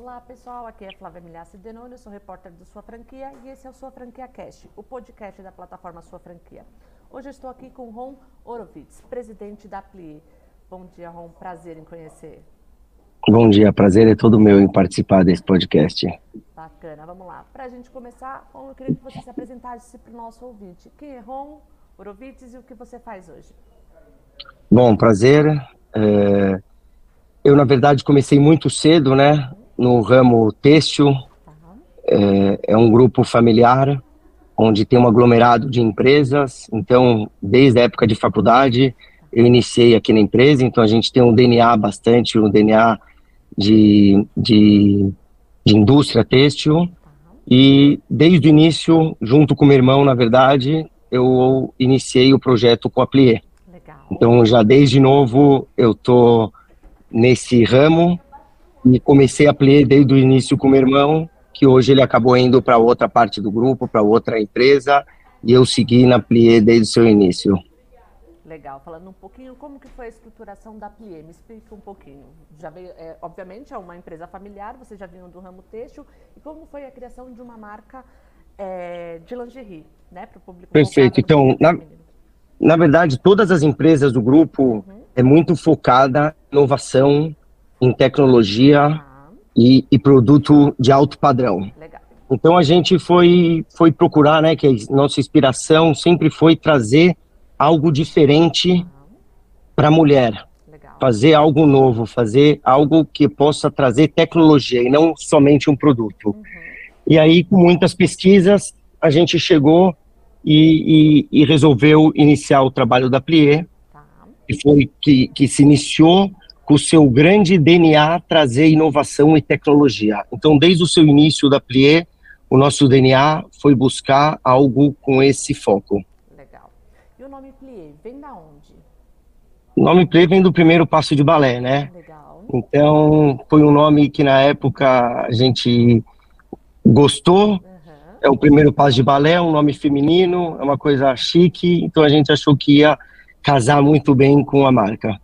Olá pessoal, aqui é Flávia Milhace Denoni, eu sou repórter do Sua Franquia e esse é o Sua Franquia Cast, o podcast da plataforma Sua Franquia. Hoje eu estou aqui com Ron Orovitz, presidente da Plie. Bom dia, Ron, prazer em conhecer. Bom dia, prazer é todo meu em participar desse podcast. Bacana, vamos lá. Para a gente começar, Ron, eu queria que você se apresentasse para o nosso ouvinte. Quem é Ron Orovitz e o que você faz hoje? Bom, prazer. É... Eu, na verdade, comecei muito cedo, né? No ramo têxtil. É, é, um grupo familiar onde tem um aglomerado de empresas. Então, desde a época de faculdade, eu iniciei aqui na empresa. Então, a gente tem um DNA bastante, um DNA de, de, de indústria têxtil. E desde o início, junto com meu irmão, na verdade, eu iniciei o projeto com a Plié. Então, já desde novo, eu tô nesse ramo e comecei a Plié desde o início com meu irmão, que hoje ele acabou indo para outra parte do grupo, para outra empresa, e eu segui na Plié desde o seu início. Legal. Falando um pouquinho, como que foi a estruturação da Plié? Me explica um pouquinho. Já veio, é, obviamente, é uma empresa familiar, você já vinha do ramo têxtil, e como foi a criação de uma marca é, de lingerie, né, para o público? Perfeito. Então, na, na verdade, todas as empresas do grupo uhum. é muito focada em inovação, em tecnologia e, e, produto de alto padrão. Legal. Então a gente foi, foi procurar, né, que a nossa inspiração sempre foi trazer algo diferente para a mulher. Legal. Fazer algo novo, fazer algo que possa trazer tecnologia e não somente um produto. Uhum. E aí, com muitas pesquisas, a gente chegou e, e, e resolveu iniciar o trabalho da Plié, tá. que foi que, que se iniciou com o seu grande DNA trazer inovação e tecnologia. Então, desde o seu início da Plié, o nosso DNA foi buscar algo com esse foco. Legal. E o nome Plié vem da onde? O nome Plié vem do primeiro passo de balé, né? Legal. Então, foi um nome que na época a gente gostou. Uhum. É o primeiro passo de balé, é um nome feminino, é uma coisa chique, então a gente achou que ia casar muito bem com a marca.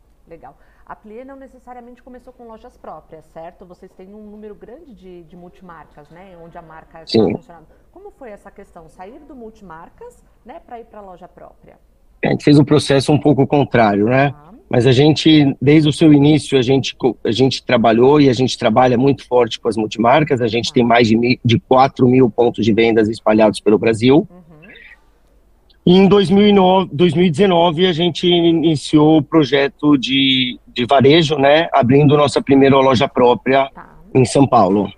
A Plie não necessariamente começou com lojas próprias, certo? Vocês têm um número grande de, de multimarcas, né? Onde a marca está funcionando. Como foi essa questão? Sair do multimarcas, né, para ir para a loja própria? A gente fez um processo um pouco contrário, né? Ah. Mas a gente, desde o seu início, a gente, a gente trabalhou e a gente trabalha muito forte com as multimarcas. A gente ah. tem mais de, de 4 mil pontos de vendas espalhados pelo Brasil. Uhum. E em 2009, 2019, a gente iniciou o projeto de, de varejo, né? Abrindo nossa primeira loja própria tá. em São Paulo.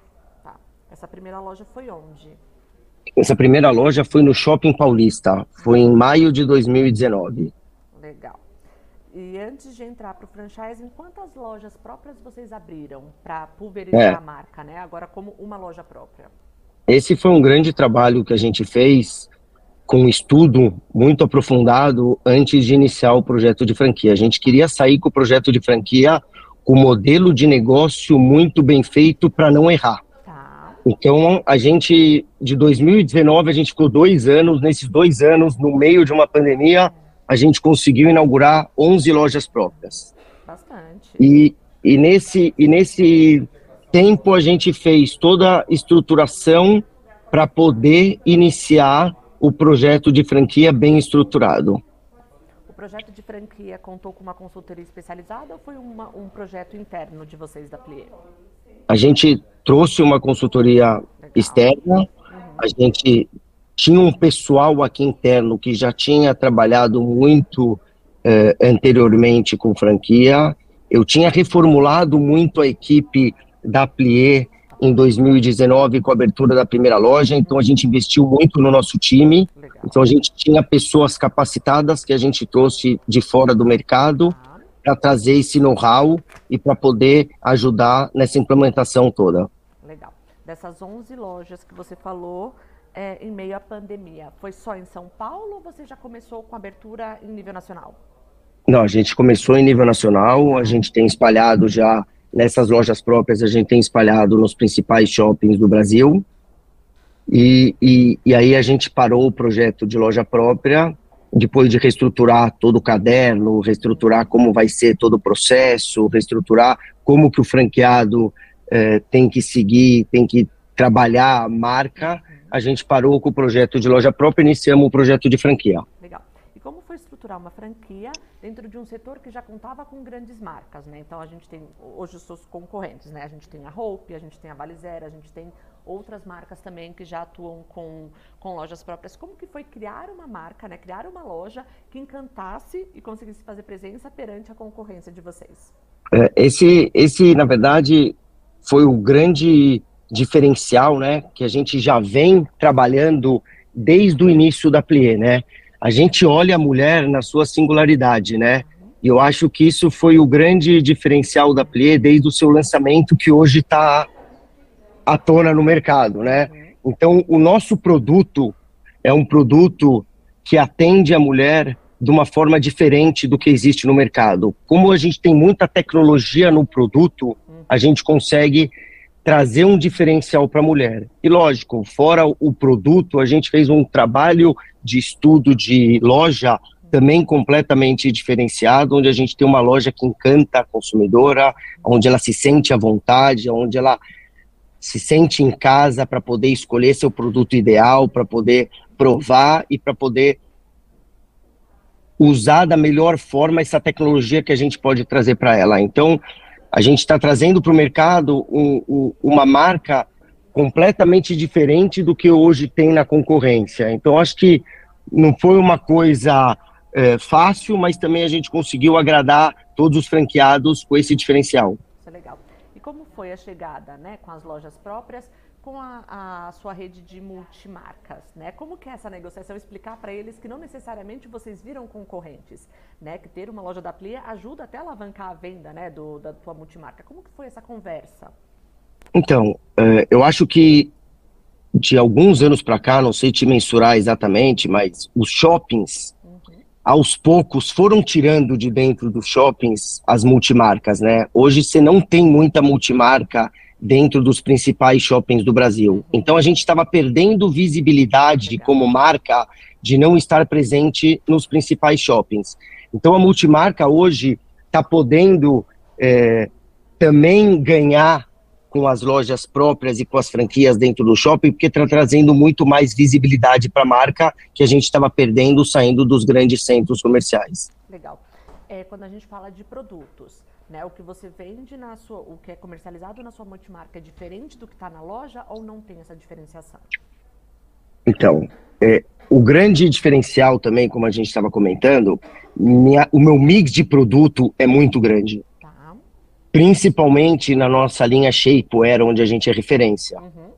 Tá. Essa primeira loja foi onde? Essa primeira loja foi no Shopping Paulista. Foi em maio de 2019. Legal. E antes de entrar para o franchising, quantas lojas próprias vocês abriram para pulverizar é. a marca, né? Agora como uma loja própria. Esse foi um grande trabalho que a gente fez com um estudo muito aprofundado antes de iniciar o projeto de franquia. A gente queria sair com o projeto de franquia com um modelo de negócio muito bem feito para não errar. Tá. Então, a gente, de 2019, a gente ficou dois anos. Nesses dois anos, no meio de uma pandemia, a gente conseguiu inaugurar 11 lojas próprias. Bastante. E, e, nesse, e nesse tempo, a gente fez toda a estruturação para poder iniciar o projeto de franquia bem estruturado. O projeto de franquia contou com uma consultoria especializada ou foi uma, um projeto interno de vocês da Plié? A gente trouxe uma consultoria Legal. externa, uhum. a gente tinha um pessoal aqui interno que já tinha trabalhado muito eh, anteriormente com franquia. Eu tinha reformulado muito a equipe da Plié em 2019 com a abertura da primeira loja, então a gente investiu muito no nosso time. Então a gente tinha pessoas capacitadas que a gente trouxe de fora do mercado para trazer esse know-how e para poder ajudar nessa implementação toda. Legal. Dessas 11 lojas que você falou, é, em meio à pandemia, foi só em São Paulo ou você já começou com abertura em nível nacional? Não, a gente começou em nível nacional, a gente tem espalhado já Nessas lojas próprias a gente tem espalhado nos principais shoppings do Brasil. E, e, e aí a gente parou o projeto de loja própria, depois de reestruturar todo o caderno, reestruturar como vai ser todo o processo, reestruturar como que o franqueado é, tem que seguir, tem que trabalhar a marca, a gente parou com o projeto de loja própria e iniciamos o projeto de franquia. Legal. E como foi estruturar uma franquia dentro de um setor que já contava com grandes marcas, né? Então a gente tem hoje os seus concorrentes, né? A gente tem a Hope, a gente tem a Valizera, a gente tem outras marcas também que já atuam com, com lojas próprias. Como que foi criar uma marca, né? Criar uma loja que encantasse e conseguisse fazer presença perante a concorrência de vocês? É, esse, esse, na verdade, foi o grande diferencial, né? Que a gente já vem trabalhando desde o início da Plié, né? A gente olha a mulher na sua singularidade, né? E eu acho que isso foi o grande diferencial da Plié desde o seu lançamento, que hoje está à tona no mercado, né? Então, o nosso produto é um produto que atende a mulher de uma forma diferente do que existe no mercado. Como a gente tem muita tecnologia no produto, a gente consegue trazer um diferencial para a mulher. E lógico, fora o produto, a gente fez um trabalho de estudo de loja também completamente diferenciado, onde a gente tem uma loja que encanta a consumidora, onde ela se sente à vontade, onde ela se sente em casa para poder escolher seu produto ideal, para poder provar e para poder usar da melhor forma essa tecnologia que a gente pode trazer para ela. Então, a gente está trazendo para o mercado um, um, uma marca completamente diferente do que hoje tem na concorrência. Então, acho que não foi uma coisa é, fácil, mas também a gente conseguiu agradar todos os franqueados com esse diferencial. Como foi a chegada né, com as lojas próprias, com a, a, sua rede de multimarcas, né? Como que é essa negociação? Explicar para eles que não necessariamente vocês viram concorrentes, né? Que ter uma loja da Plia ajuda até a alavancar a venda, né? Do, da tua multimarca. Como que foi essa conversa? Então, é, eu acho que de alguns anos para cá, não sei te mensurar exatamente, mas os shoppings aos poucos foram tirando de dentro dos shoppings as multimarcas, né? Hoje você não tem muita multimarca dentro dos principais shoppings do Brasil. Então a gente estava perdendo visibilidade como marca de não estar presente nos principais shoppings. Então a multimarca hoje está podendo é, também ganhar com as lojas próprias e com as franquias dentro do shopping, porque está trazendo muito mais visibilidade para a marca que a gente estava perdendo saindo dos grandes centros comerciais. Legal. É, quando a gente fala de produtos, né, o que você vende na sua, o que é comercializado na sua multimarca é diferente do que está na loja ou não tem essa diferenciação? Então, é, o grande diferencial também, como a gente estava comentando, minha, o meu mix de produto é muito grande principalmente na nossa linha Shapewear, onde a gente é referência. Uhum.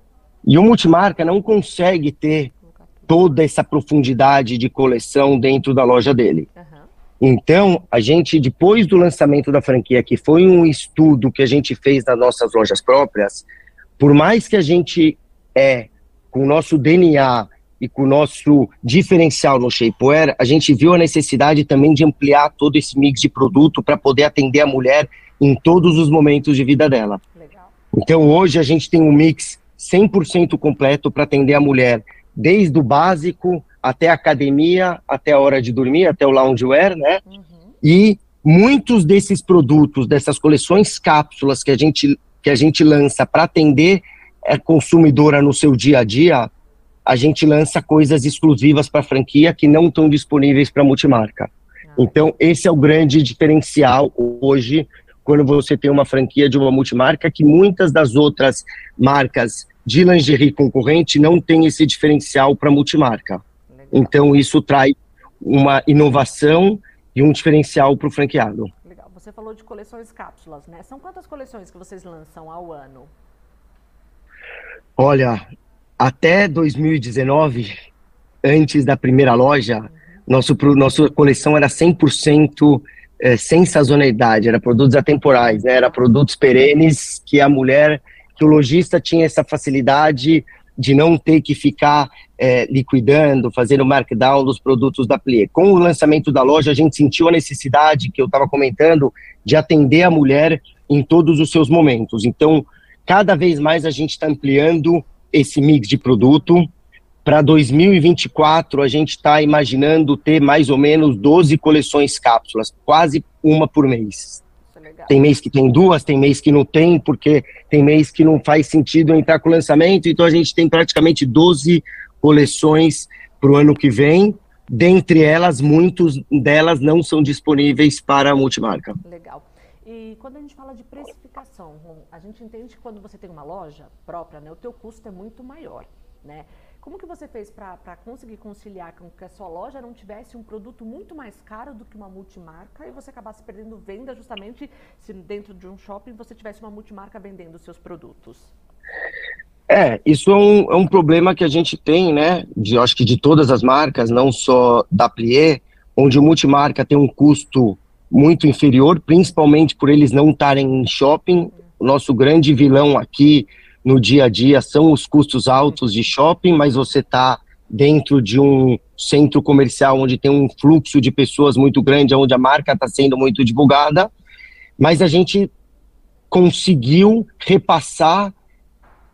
E o multimarca não consegue ter toda essa profundidade de coleção dentro da loja dele. Uhum. Então, a gente, depois do lançamento da franquia, que foi um estudo que a gente fez nas nossas lojas próprias, por mais que a gente é, com o nosso DNA e com o nosso diferencial no shapewear, a gente viu a necessidade também de ampliar todo esse mix de produto para poder atender a mulher em todos os momentos de vida dela. Legal. Então hoje a gente tem um mix 100% completo para atender a mulher, desde o básico até a academia, até a hora de dormir, até o loungewear, né? Uhum. E muitos desses produtos, dessas coleções cápsulas que a gente, que a gente lança para atender a consumidora no seu dia a dia, a gente lança coisas exclusivas para franquia que não estão disponíveis para multimarca. Ah. Então, esse é o grande diferencial hoje quando você tem uma franquia de uma multimarca que muitas das outras marcas de lingerie concorrente não tem esse diferencial para multimarca. Então isso traz uma inovação e um diferencial para o franqueado. Legal. Você falou de coleções cápsulas, né? São quantas coleções que vocês lançam ao ano? Olha, até 2019, antes da primeira loja, uhum. nosso, nossa coleção era 100% é, sem sazonalidade, era produtos atemporais, né? era produtos perenes que a mulher, que o lojista tinha essa facilidade de não ter que ficar é, liquidando, fazendo markdown dos produtos da Plie. Com o lançamento da loja, a gente sentiu a necessidade, que eu estava comentando, de atender a mulher em todos os seus momentos. Então, cada vez mais a gente está ampliando esse mix de produto, para 2024, a gente está imaginando ter mais ou menos 12 coleções cápsulas, quase uma por mês. Tem mês que tem duas, tem mês que não tem, porque tem mês que não faz sentido entrar com o lançamento. Então a gente tem praticamente 12 coleções para o ano que vem. Dentre elas, muitas delas não são disponíveis para a multimarca. Legal. E quando a gente fala de precificação, a gente entende que quando você tem uma loja própria, né, o teu custo é muito maior, né? Como que você fez para conseguir conciliar com que a sua loja não tivesse um produto muito mais caro do que uma multimarca e você acabasse perdendo venda justamente se dentro de um shopping você tivesse uma multimarca vendendo seus produtos? É, isso é um, é um problema que a gente tem, né? De, acho que de todas as marcas, não só da Plié, onde o multimarca tem um custo muito inferior, principalmente por eles não estarem em shopping. O nosso grande vilão aqui no dia a dia são os custos altos de shopping, mas você está dentro de um centro comercial onde tem um fluxo de pessoas muito grande, onde a marca está sendo muito divulgada, mas a gente conseguiu repassar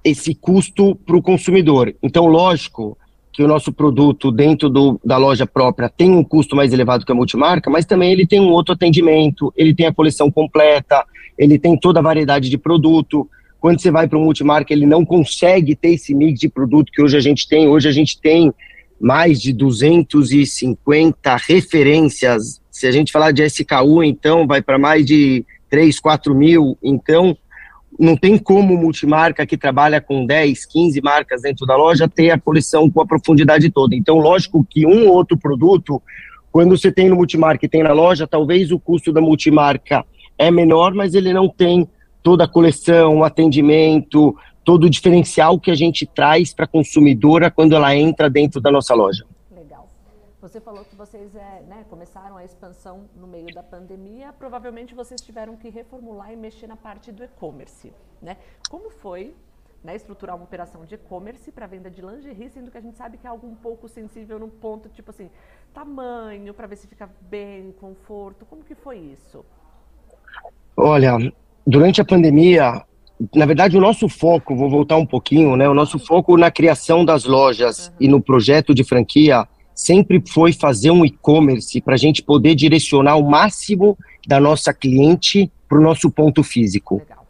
esse custo para o consumidor. Então, lógico que o nosso produto dentro do, da loja própria tem um custo mais elevado que a multimarca, mas também ele tem um outro atendimento, ele tem a coleção completa, ele tem toda a variedade de produto. Quando você vai para o multimarca, ele não consegue ter esse mix de produto que hoje a gente tem. Hoje a gente tem mais de 250 referências. Se a gente falar de SKU, então, vai para mais de 3, 4 mil. Então, não tem como multimarca que trabalha com 10, 15 marcas dentro da loja ter a coleção com a profundidade toda. Então, lógico que um ou outro produto, quando você tem no multimarca e tem na loja, talvez o custo da multimarca é menor, mas ele não tem toda a coleção, o atendimento, todo o diferencial que a gente traz para a consumidora quando ela entra dentro da nossa loja. Legal. Você falou que vocês é, né, começaram a expansão no meio da pandemia. Provavelmente vocês tiveram que reformular e mexer na parte do e-commerce. Né? Como foi né, estruturar uma operação de e-commerce para venda de lingerie, sendo que a gente sabe que é algo um pouco sensível no ponto, tipo assim, tamanho, para ver se fica bem, conforto. Como que foi isso? Olha, durante a pandemia, na verdade, o nosso foco, vou voltar um pouquinho, né? O nosso foco na criação das lojas uhum. e no projeto de franquia sempre foi fazer um e-commerce para a gente poder direcionar o máximo da nossa cliente para o nosso ponto físico. Legal.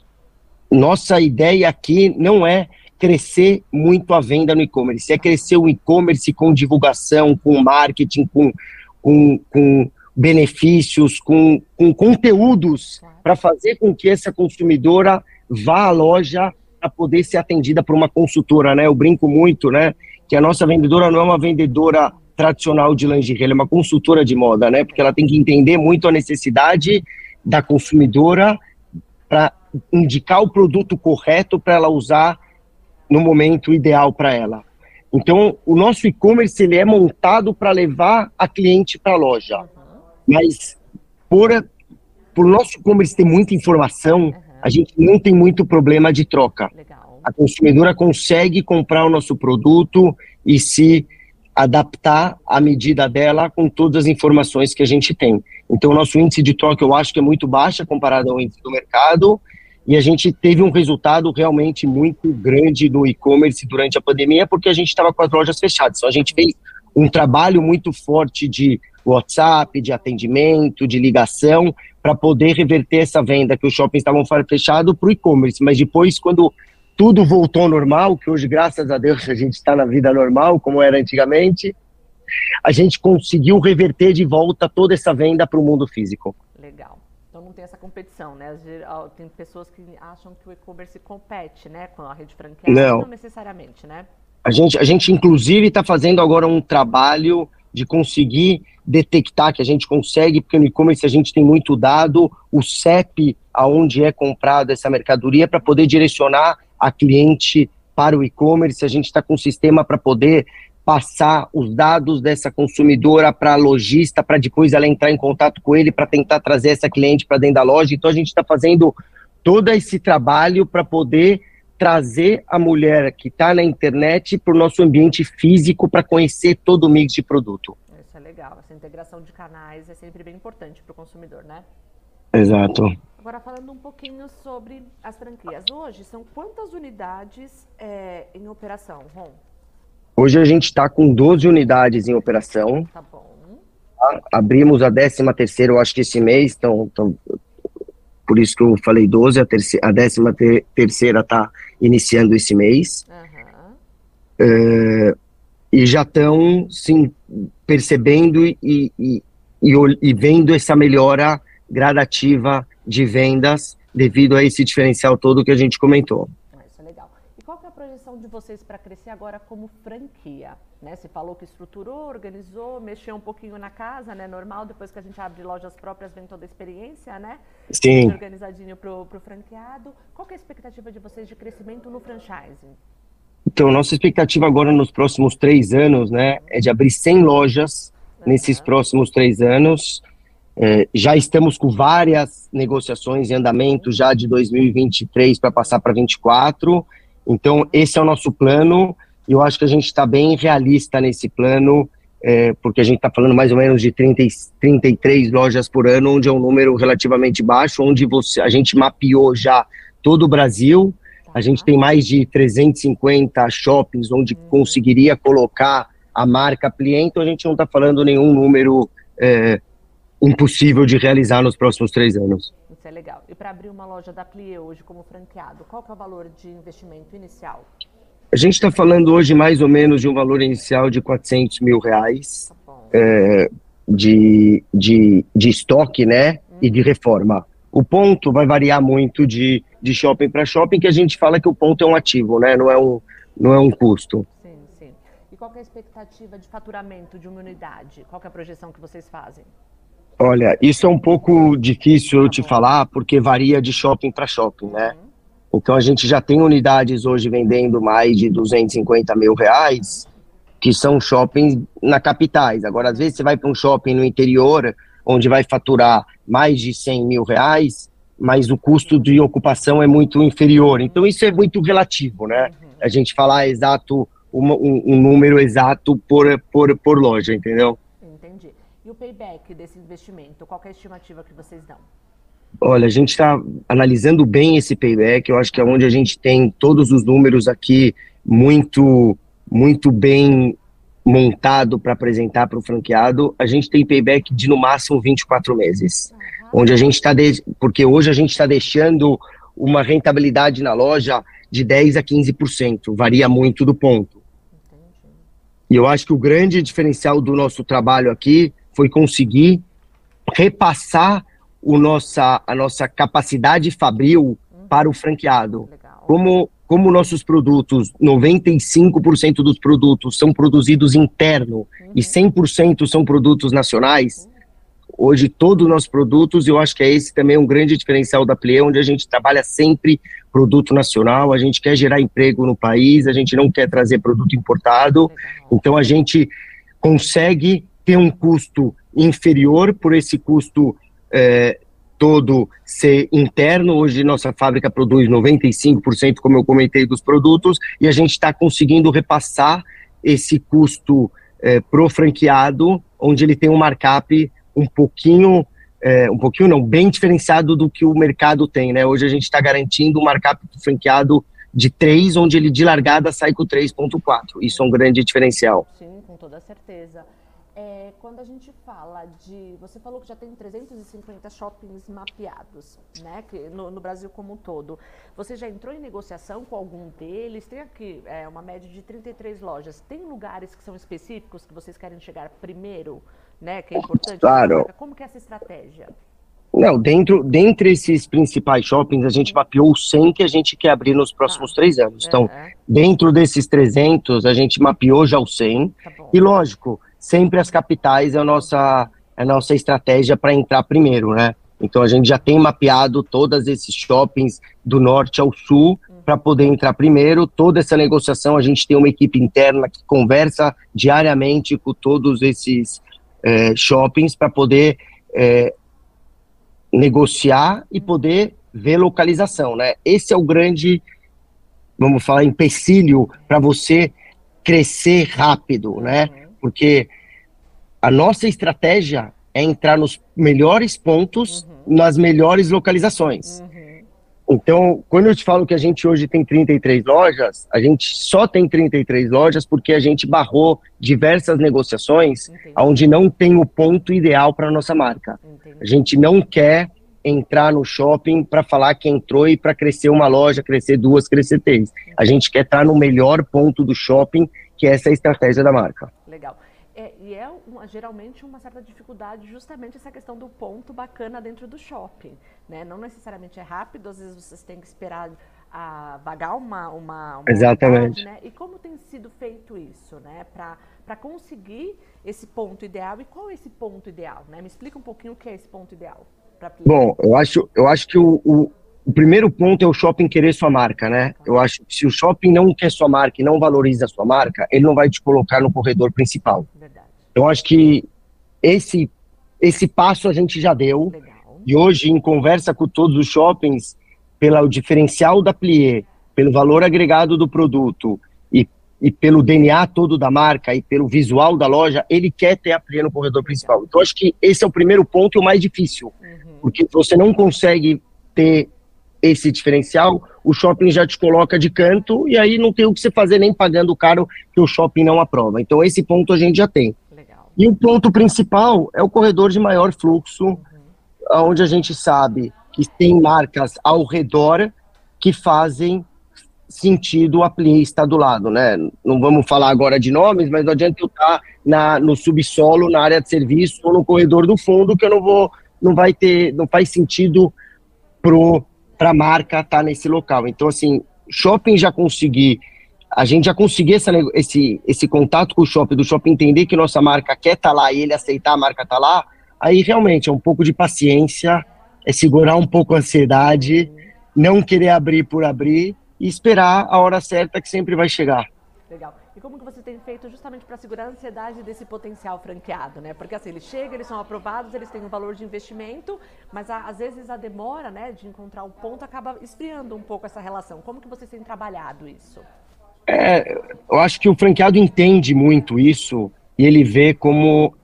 Nossa ideia aqui não é crescer muito a venda no e-commerce, é crescer o e-commerce com divulgação, com marketing, com, com, com benefícios, com, com conteúdos para fazer com que essa consumidora vá à loja para poder ser atendida por uma consultora, né? Eu brinco muito, né? Que a nossa vendedora não é uma vendedora tradicional de lingerie, ela é uma consultora de moda, né? Porque ela tem que entender muito a necessidade da consumidora para indicar o produto correto para ela usar no momento ideal para ela. Então, o nosso e-commerce ele é montado para levar a cliente para a loja. Mas por, por nosso e-commerce ter muita informação, uhum. a gente não tem muito problema de troca. Legal. A consumidora consegue comprar o nosso produto e se adaptar à medida dela com todas as informações que a gente tem. Então, o nosso índice de troca eu acho que é muito baixo comparado ao índice do mercado e a gente teve um resultado realmente muito grande no e-commerce durante a pandemia porque a gente estava com as lojas fechadas. Então, a gente fez um trabalho muito forte de WhatsApp, de atendimento, de ligação, para poder reverter essa venda que os shoppings estavam fechados para o e-commerce. Mas depois, quando tudo voltou ao normal, que hoje, graças a Deus, a gente está na vida normal, como era antigamente, a gente conseguiu reverter de volta toda essa venda para o mundo físico. Legal. Então não tem essa competição, né? Tem pessoas que acham que o e-commerce compete, né, com a rede franqueada, não, não necessariamente, né? A gente, a gente inclusive está fazendo agora um trabalho de conseguir detectar que a gente consegue, porque no e-commerce a gente tem muito dado, o CEP, aonde é comprado essa mercadoria, para poder direcionar a cliente para o e-commerce. A gente está com um sistema para poder passar os dados dessa consumidora para a lojista, para depois ela entrar em contato com ele para tentar trazer essa cliente para dentro da loja. Então a gente está fazendo todo esse trabalho para poder trazer a mulher que está na internet para o nosso ambiente físico para conhecer todo o mix de produto. Isso é legal. Essa integração de canais é sempre bem importante para o consumidor, né? Exato. Agora falando um pouquinho sobre as franquias. Hoje são quantas unidades é, em operação, Ron? Hoje a gente está com 12 unidades em operação. Tá bom. Abrimos a 13 terceira, eu acho que esse mês, então, então por isso que eu falei 12, a, terceira, a décima ter, terceira está iniciando esse mês. Uhum. E já estão sim, percebendo e, e, e, e vendo essa melhora gradativa de vendas devido a esse diferencial todo que a gente comentou. Ah, isso é qual a projeção de vocês para crescer agora como franquia? Né? Você falou que estruturou, organizou, mexeu um pouquinho na casa, né? Normal, depois que a gente abre lojas próprias, vem toda a experiência, né? Sim. Organizadinho para o franqueado. Qual é a expectativa de vocês de crescimento no franchising? Então, nossa expectativa agora nos próximos três anos, né, é de abrir 100 lojas uhum. nesses próximos três anos. É, já estamos com várias negociações em andamento já de 2023 para passar para 2024. Então, esse é o nosso plano. E eu acho que a gente está bem realista nesse plano, é, porque a gente está falando mais ou menos de 30, 33 lojas por ano, onde é um número relativamente baixo, onde você, a gente mapeou já todo o Brasil. A gente tem mais de 350 shoppings onde uhum. conseguiria colocar a marca Plié, então a gente não está falando nenhum número é, impossível de realizar nos próximos três anos. Isso é legal. E para abrir uma loja da Plié hoje como franqueado, qual que é o valor de investimento inicial? A gente está falando hoje mais ou menos de um valor inicial de 400 mil reais tá é, de, de, de estoque, né? Uhum. E de reforma. O ponto vai variar muito de, de shopping para shopping, que a gente fala que o ponto é um ativo, né? Não é um, não é um custo. Sim, sim. E qual é a expectativa de faturamento de uma unidade? Qual é a projeção que vocês fazem? Olha, isso é um pouco difícil eu te falar, porque varia de shopping para shopping, né? Uhum. Então a gente já tem unidades hoje vendendo mais de 250 mil reais, que são shoppings na capitais. Agora, às vezes você vai para um shopping no interior, onde vai faturar mais de 100 mil reais, mas o custo de ocupação é muito inferior. Então isso é muito relativo, né? Uhum. A gente falar exato, um, um número exato por, por, por loja, entendeu? E o payback desse investimento, qual é a estimativa que vocês dão? Olha, a gente está analisando bem esse payback. Eu acho que é onde a gente tem todos os números aqui muito, muito bem montado para apresentar para o franqueado. A gente tem payback de no máximo 24 meses, uhum. onde a gente está de... porque hoje a gente está deixando uma rentabilidade na loja de 10 a 15%, varia muito do ponto. Entendi. E eu acho que o grande diferencial do nosso trabalho aqui foi conseguir repassar o nossa, a nossa capacidade fabril uhum. para o franqueado. Legal. Como, como nossos produtos, 95% dos produtos são produzidos interno uhum. e 100% são produtos nacionais, uhum. hoje todos os nossos produtos, eu acho que é esse também um grande diferencial da Plié, onde a gente trabalha sempre produto nacional, a gente quer gerar emprego no país, a gente não quer trazer produto importado, então a gente consegue ter um custo inferior por esse custo é, todo ser interno. Hoje nossa fábrica produz 95%, como eu comentei, dos produtos, e a gente está conseguindo repassar esse custo é, pro franqueado, onde ele tem um markup um pouquinho, é, um pouquinho não, bem diferenciado do que o mercado tem, né? Hoje a gente está garantindo um markup franqueado de 3, onde ele de largada sai com 3.4. Isso é um grande diferencial. Sim, com toda certeza. É, quando a gente fala de. Você falou que já tem 350 shoppings mapeados, né? Que, no, no, Brasil como um todo. Você já entrou em negociação com algum deles? Tem aqui é, uma média de 33 lojas. Tem lugares que são específicos que vocês querem chegar primeiro, né? Que é importante? Claro. Como que é essa estratégia? Não, dentro, dentre esses principais shoppings, a gente mapeou 100 que a gente quer abrir nos próximos ah, três anos. Então, é. dentro desses 300, a gente mapeou já os 100. Tá e, lógico, sempre as capitais é a nossa, é a nossa estratégia para entrar primeiro, né? Então a gente já tem mapeado todos esses shoppings do norte ao sul para poder entrar primeiro. Toda essa negociação a gente tem uma equipe interna que conversa diariamente com todos esses é, shoppings para poder é, negociar e poder ver localização, né? Esse é o grande, vamos falar, empecilho para você crescer rápido, né? Porque a nossa estratégia é entrar nos melhores pontos, uhum. nas melhores localizações. Uhum. Então, quando eu te falo que a gente hoje tem 33 lojas, a gente só tem 33 lojas porque a gente barrou diversas negociações Entendi. onde não tem o ponto ideal para a nossa marca. Entendi. A gente não quer entrar no shopping para falar que entrou e para crescer uma loja, crescer duas, crescer três. A gente quer estar no melhor ponto do shopping, que essa é a estratégia da marca. Legal. É, e é uma, geralmente uma certa dificuldade justamente essa questão do ponto bacana dentro do shopping. Né? Não necessariamente é rápido, às vezes vocês têm que esperar a vagar uma, uma, uma Exatamente. Né? E como tem sido feito isso, né? Para conseguir esse ponto ideal. E qual é esse ponto ideal? Né? Me explica um pouquinho o que é esse ponto ideal. Bom, eu acho, eu acho que o, o, o, primeiro ponto é o shopping querer sua marca, né? Eu acho que se o shopping não quer sua marca e não valoriza a sua marca, ele não vai te colocar no corredor principal. Verdade. Eu acho que esse, esse passo a gente já deu. Legal. E hoje, em conversa com todos os shoppings, pelo diferencial da Plié, pelo valor agregado do produto e, e pelo DNA todo da marca e pelo visual da loja, ele quer ter a Plié no corredor principal. Então, acho que esse é o primeiro ponto e o mais difícil, uhum. porque você não consegue ter esse diferencial, o shopping já te coloca de canto e aí não tem o que você fazer nem pagando caro que o shopping não aprova. Então, esse ponto a gente já tem. Legal. E o ponto principal é o corredor de maior fluxo, uhum. onde a gente sabe que tem marcas ao redor que fazem sentido a Pli estar do lado, né? Não vamos falar agora de nomes, mas não adianta eu estar na, no subsolo, na área de serviço ou no corredor do fundo que eu não vou, não vai ter, não faz sentido pro para a marca estar nesse local. Então assim, shopping já consegui, a gente já conseguiu essa, esse esse contato com o shopping, do shopping entender que nossa marca quer estar lá e ele aceitar a marca estar lá, aí realmente é um pouco de paciência é segurar um pouco a ansiedade, não querer abrir por abrir e esperar a hora certa que sempre vai chegar. Legal. E como que você tem feito justamente para segurar a ansiedade desse potencial franqueado, né? Porque assim, eles chegam, eles são aprovados, eles têm um valor de investimento, mas a, às vezes a demora, né, de encontrar o ponto acaba esfriando um pouco essa relação. Como que vocês têm trabalhado isso? É, eu acho que o franqueado entende muito isso e ele vê como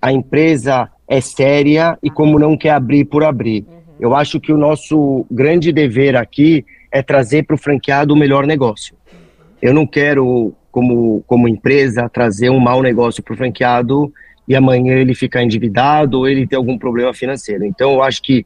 a empresa é séria e como não quer abrir por abrir. Uhum. Eu acho que o nosso grande dever aqui é trazer para o franqueado o melhor negócio. Eu não quero, como, como empresa, trazer um mau negócio para o franqueado e amanhã ele ficar endividado ou ele ter algum problema financeiro. Então, eu acho que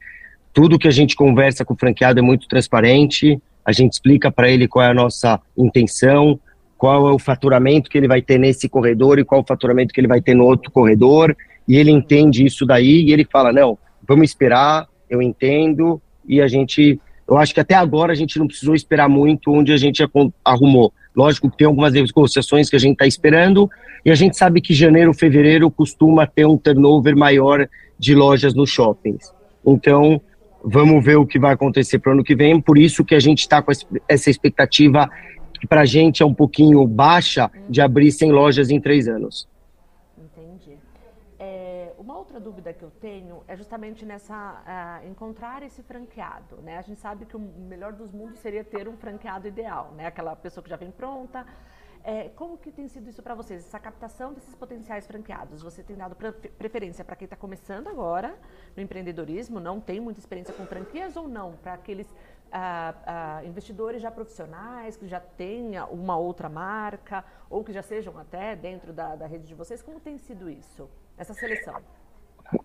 tudo que a gente conversa com o franqueado é muito transparente, a gente explica para ele qual é a nossa intenção, qual é o faturamento que ele vai ter nesse corredor e qual é o faturamento que ele vai ter no outro corredor, e ele entende isso daí e ele fala: não, vamos esperar, eu entendo, e a gente. Eu acho que até agora a gente não precisou esperar muito onde a gente arrumou. Lógico que tem algumas negociações que a gente está esperando, e a gente sabe que janeiro, fevereiro costuma ter um turnover maior de lojas nos shoppings. Então, vamos ver o que vai acontecer para o ano que vem. Por isso que a gente está com essa expectativa que para a gente é um pouquinho baixa de abrir 100 lojas em três anos outra dúvida que eu tenho é justamente nessa uh, encontrar esse franqueado, né? A gente sabe que o melhor dos mundos seria ter um franqueado ideal, né? Aquela pessoa que já vem pronta. É, como que tem sido isso para vocês, essa captação desses potenciais franqueados? Você tem dado preferência para quem está começando agora no empreendedorismo, não tem muita experiência com franquias ou não? Para aqueles uh, uh, investidores já profissionais, que já tenham uma outra marca, ou que já sejam até dentro da, da rede de vocês? Como tem sido isso, essa seleção?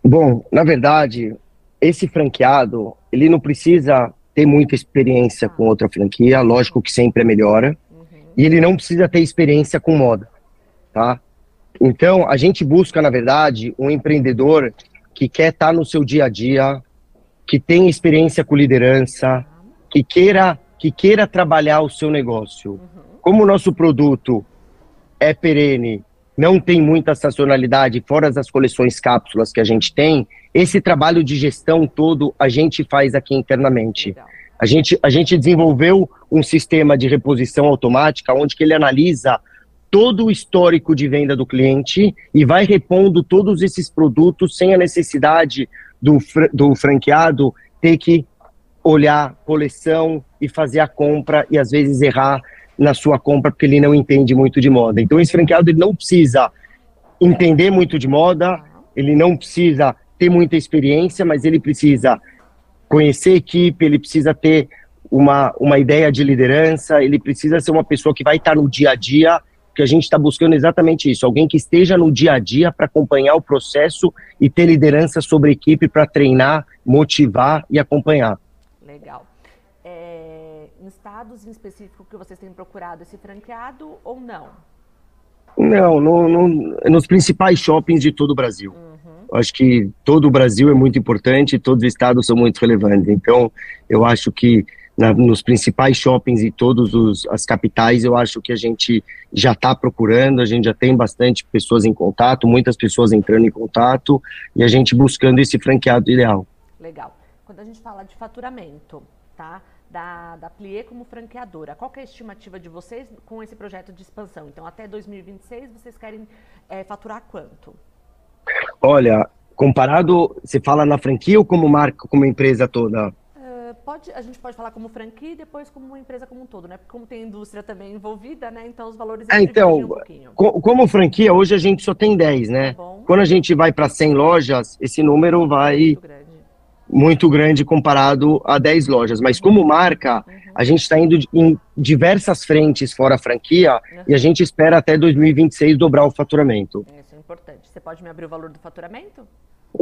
Bom, na verdade, esse franqueado, ele não precisa ter muita experiência com outra franquia, lógico que sempre é melhora, uhum. e ele não precisa ter experiência com moda, tá? Então, a gente busca, na verdade, um empreendedor que quer estar no seu dia a dia, que tem experiência com liderança, que queira, que queira trabalhar o seu negócio. Uhum. Como o nosso produto é perene, não tem muita sazonalidade, fora as coleções cápsulas que a gente tem, esse trabalho de gestão todo a gente faz aqui internamente. A gente, a gente desenvolveu um sistema de reposição automática onde que ele analisa todo o histórico de venda do cliente e vai repondo todos esses produtos sem a necessidade do, do franqueado ter que olhar coleção e fazer a compra e às vezes errar na sua compra porque ele não entende muito de moda. Então esse franqueado ele não precisa entender muito de moda, ele não precisa ter muita experiência, mas ele precisa conhecer a equipe, ele precisa ter uma, uma ideia de liderança, ele precisa ser uma pessoa que vai estar no dia a dia que a gente está buscando exatamente isso, alguém que esteja no dia a dia para acompanhar o processo e ter liderança sobre a equipe para treinar, motivar e acompanhar. Estados em específico que vocês têm procurado esse franqueado ou não? Não, no, no, nos principais shoppings de todo o Brasil. Uhum. Acho que todo o Brasil é muito importante, todos os estados são muito relevantes. Então, eu acho que na, nos principais shoppings e todas as capitais, eu acho que a gente já está procurando, a gente já tem bastante pessoas em contato, muitas pessoas entrando em contato e a gente buscando esse franqueado ideal. Legal. Quando a gente fala de faturamento, tá? Da, da Plié como franqueadora, qual é a estimativa de vocês com esse projeto de expansão? Então, até 2026, vocês querem é, faturar quanto? Olha, comparado, você fala na franquia ou como marca, como empresa toda? pode, a gente pode falar como franquia e depois como uma empresa como um todo, né? Porque como tem indústria também envolvida, né? Então os valores é, então, um pouquinho. como franquia, hoje a gente só tem 10, né? Tá Quando a gente vai para 100 lojas, esse número vai muito grande. comparado a 10 lojas. Mas como marca, uhum. a gente está indo em diversas frentes fora a franquia uhum. e a gente espera até 2026 dobrar o faturamento. Isso é importante. Você pode me abrir o valor do faturamento?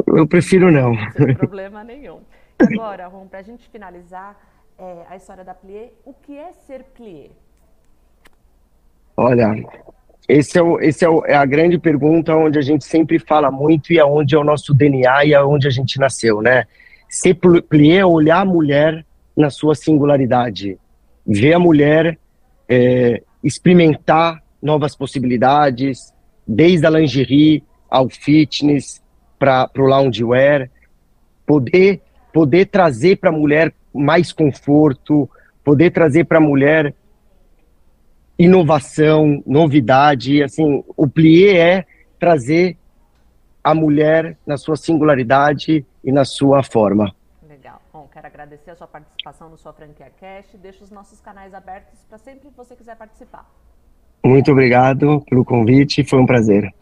Eu prefiro não. Sem problema nenhum. Agora, Rom, para a gente finalizar é, a história da Plié, o que é ser Plié? Olha, esse é, o, esse é, o, é, a grande pergunta onde a gente sempre fala muito e é onde é o nosso DNA e é onde a gente nasceu, né? Ser plié é olhar a mulher na sua singularidade, ver a mulher é, experimentar novas possibilidades, desde a lingerie ao fitness, para o loungewear, poder poder trazer para a mulher mais conforto, poder trazer para a mulher inovação, novidade, assim, o plié é trazer a mulher na sua singularidade e na sua forma. Legal. Bom, quero agradecer a sua participação no sua franquia Cast. Deixo os nossos canais abertos para sempre que você quiser participar. Muito obrigado pelo convite, foi um prazer.